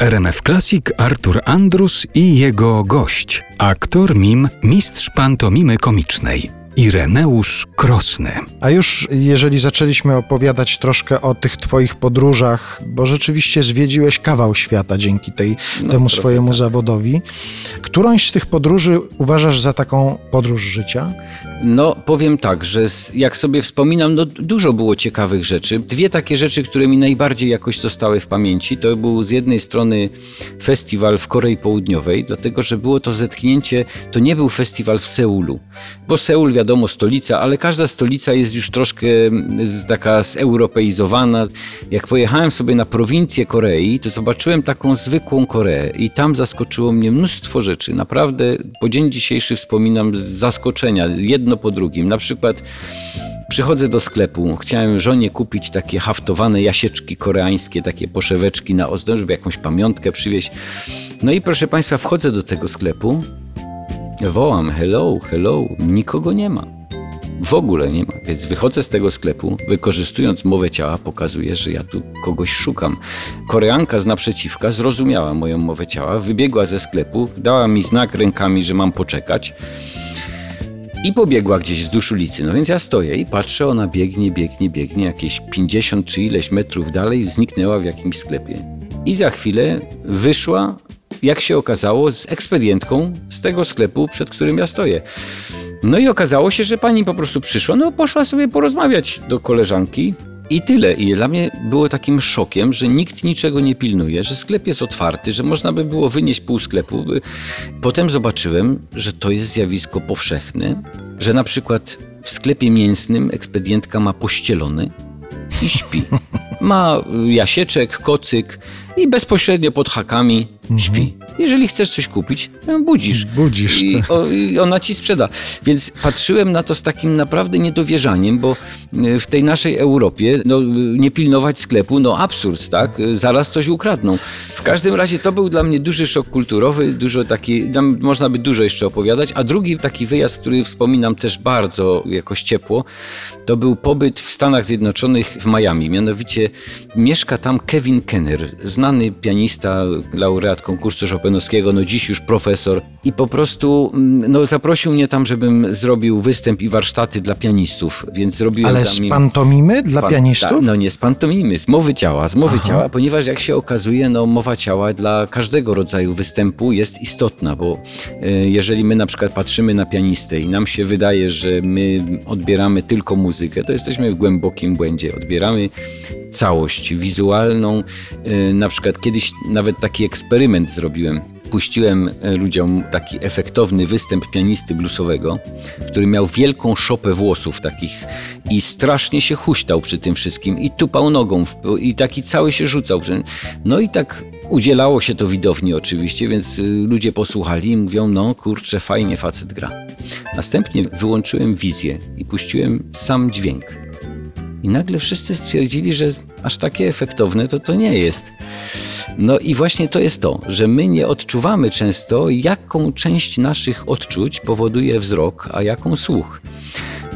RMF Classic Artur Andrus i jego gość, aktor mim, mistrz pantomimy komicznej. Ireneusz Krosny. A już jeżeli zaczęliśmy opowiadać troszkę o tych twoich podróżach, bo rzeczywiście zwiedziłeś kawał świata dzięki tej, No, temu swojemu tak. zawodowi, którąś z tych podróży uważasz za taką podróż życia? No, powiem tak, że z- jak sobie wspominam, no dużo było ciekawych rzeczy. Dwie takie rzeczy, które mi najbardziej jakoś zostały w pamięci, to był z jednej strony festiwal w Korei Południowej, dlatego że było to zetknięcie, to nie był festiwal w Seulu, bo Seul wiadomo stolica, ale każda stolica jest już troszkę mm, taka zeuropeizowana. Jak pojechałem sobie na prowincję Korei, to zobaczyłem taką zwykłą Koreę i tam zaskoczyło mnie mnóstwo rzeczy. Naprawdę po dzień dzisiejszy wspominam zaskoczenia, jedno po drugim. Na przykład Przychodzę do sklepu, chciałem żonie kupić takie haftowane jasieczki koreańskie, takie poszeweczki na ozdobę, żeby jakąś pamiątkę przywieźć. No i proszę Państwa, wchodzę do tego sklepu, wołam hello, hello, nikogo nie ma. W ogóle nie ma, więc wychodzę z tego sklepu, wykorzystując mowę ciała, pokazuję, że ja tu kogoś szukam. Koreanka z naprzeciwka zrozumiała moją mowę ciała, wybiegła ze sklepu, dała mi znak rękami, że mam poczekać. I pobiegła gdzieś wzdłuż ulicy. No więc ja stoję i patrzę, ona biegnie, biegnie, biegnie, jakieś 50 czy ileś metrów dalej, zniknęła w jakimś sklepie. I za chwilę wyszła, jak się okazało, z ekspedientką z tego sklepu, przed którym ja stoję. No i okazało się, że pani po prostu przyszła, no poszła sobie porozmawiać do koleżanki. I tyle. I dla mnie było takim szokiem, że nikt niczego nie pilnuje, że sklep jest otwarty, że można by było wynieść pół sklepu. Potem zobaczyłem, że to jest zjawisko powszechne, że na przykład w sklepie mięsnym ekspedientka ma pościelony i śpi. Ma jasieczek, kocyk i bezpośrednio pod hakami śpi. Jeżeli chcesz coś kupić, budzisz. Budzisz, I, tak. o, I ona ci sprzeda. Więc patrzyłem na to z takim naprawdę niedowierzaniem, bo y, w tej naszej Europie no, y, nie pilnować sklepu, no absurd, tak? Y, Zaraz coś ukradną. W każdym razie to był dla mnie duży szok kulturowy, dużo taki, tam można by dużo jeszcze opowiadać. A drugi taki wyjazd, który wspominam też bardzo jakoś ciepło, to był pobyt w Stanach Zjednoczonych w Miami. Mianowicie mieszka tam Kevin Kenner, znany pianista, laureat konkursu Chopinowskiego, no dziś już profesor. I po prostu mm, no, zaprosił mnie tam, żebym zrobił występ i warsztaty dla pianistów, więc zrobiłem Ale tam z im- pantomimy dla pan- pianistów? Tak, no nie z pantomimy, z mowy ciała, z mowy ciała, ponieważ jak się okazuje, no mowa ciała dla każdego rodzaju występu jest istotna, bo e, jeżeli my na przykład patrzymy na pianistę i nam się wydaje, że my odbieramy tylko muzykę, to jesteśmy w głębokim błędzie. Odbieramy całość wizualną. E, Na przykład kiedyś nawet taki eksperyment zrobiłem. Puściłem e, ludziom taki efektowny występ pianisty bluesowego, który miał wielką szopę włosów takich i strasznie się huśtał przy tym wszystkim i tupał nogą i taki cały się rzucał. No i tak udzielało się to widowni oczywiście, więc y, ludzie posłuchali i mówią, no kurczę, fajnie facet gra. Następnie wyłączyłem wizję i puściłem sam dźwięk. I nagle wszyscy stwierdzili, że aż takie efektowne to to nie jest. No i właśnie to jest to, że my nie odczuwamy często, jaką część naszych odczuć powoduje wzrok, a jaką słuch.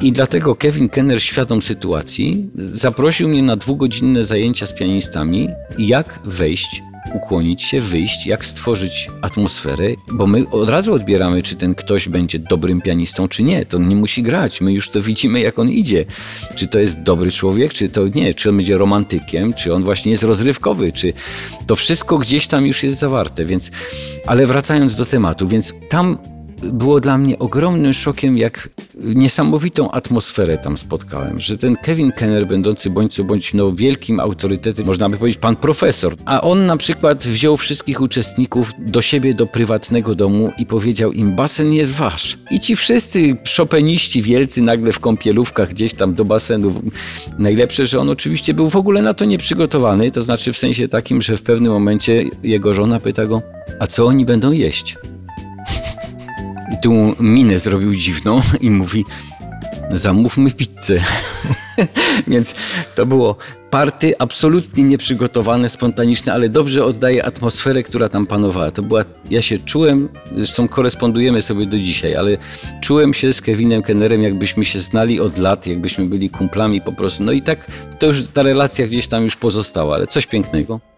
I dlatego Kevin Kenner, świadom sytuacji, zaprosił mnie na dwugodzinne zajęcia z pianistami, jak wejść, ukłonić się, wyjść, jak stworzyć atmosferę, bo my od razu odbieramy, czy ten ktoś będzie dobrym pianistą, czy nie. To nie musi grać, my już to widzimy, jak on idzie. Czy to jest dobry człowiek, czy to nie, czy on będzie romantykiem, czy on właśnie jest rozrywkowy, czy to wszystko gdzieś tam już jest zawarte, więc, ale wracając do tematu, więc tam było dla mnie ogromnym szokiem, jak niesamowitą atmosferę tam spotkałem, że ten Kevin Kenner, będący bądź co bądź no, wielkim autorytetem, można by powiedzieć pan profesor, a on na przykład wziął wszystkich uczestników do siebie, do prywatnego domu i powiedział im, basen jest wasz. I ci wszyscy szopeniści wielcy nagle w kąpielówkach gdzieś tam do basenu. Najlepsze, że on oczywiście był w ogóle na to nieprzygotowany, to znaczy w sensie takim, że w pewnym momencie jego żona pyta go, a co oni będą jeść? Tu minę zrobił dziwną i mówi: Zamówmy pizzę. Więc to było party absolutnie nieprzygotowane, spontaniczne, ale dobrze oddaje atmosferę, która tam panowała. To była, ja się czułem, zresztą korespondujemy sobie do dzisiaj, ale czułem się z Kevinem Kennerem, jakbyśmy się znali od lat, jakbyśmy byli kumplami po prostu. No i tak to już ta relacja gdzieś tam już pozostała, ale coś pięknego.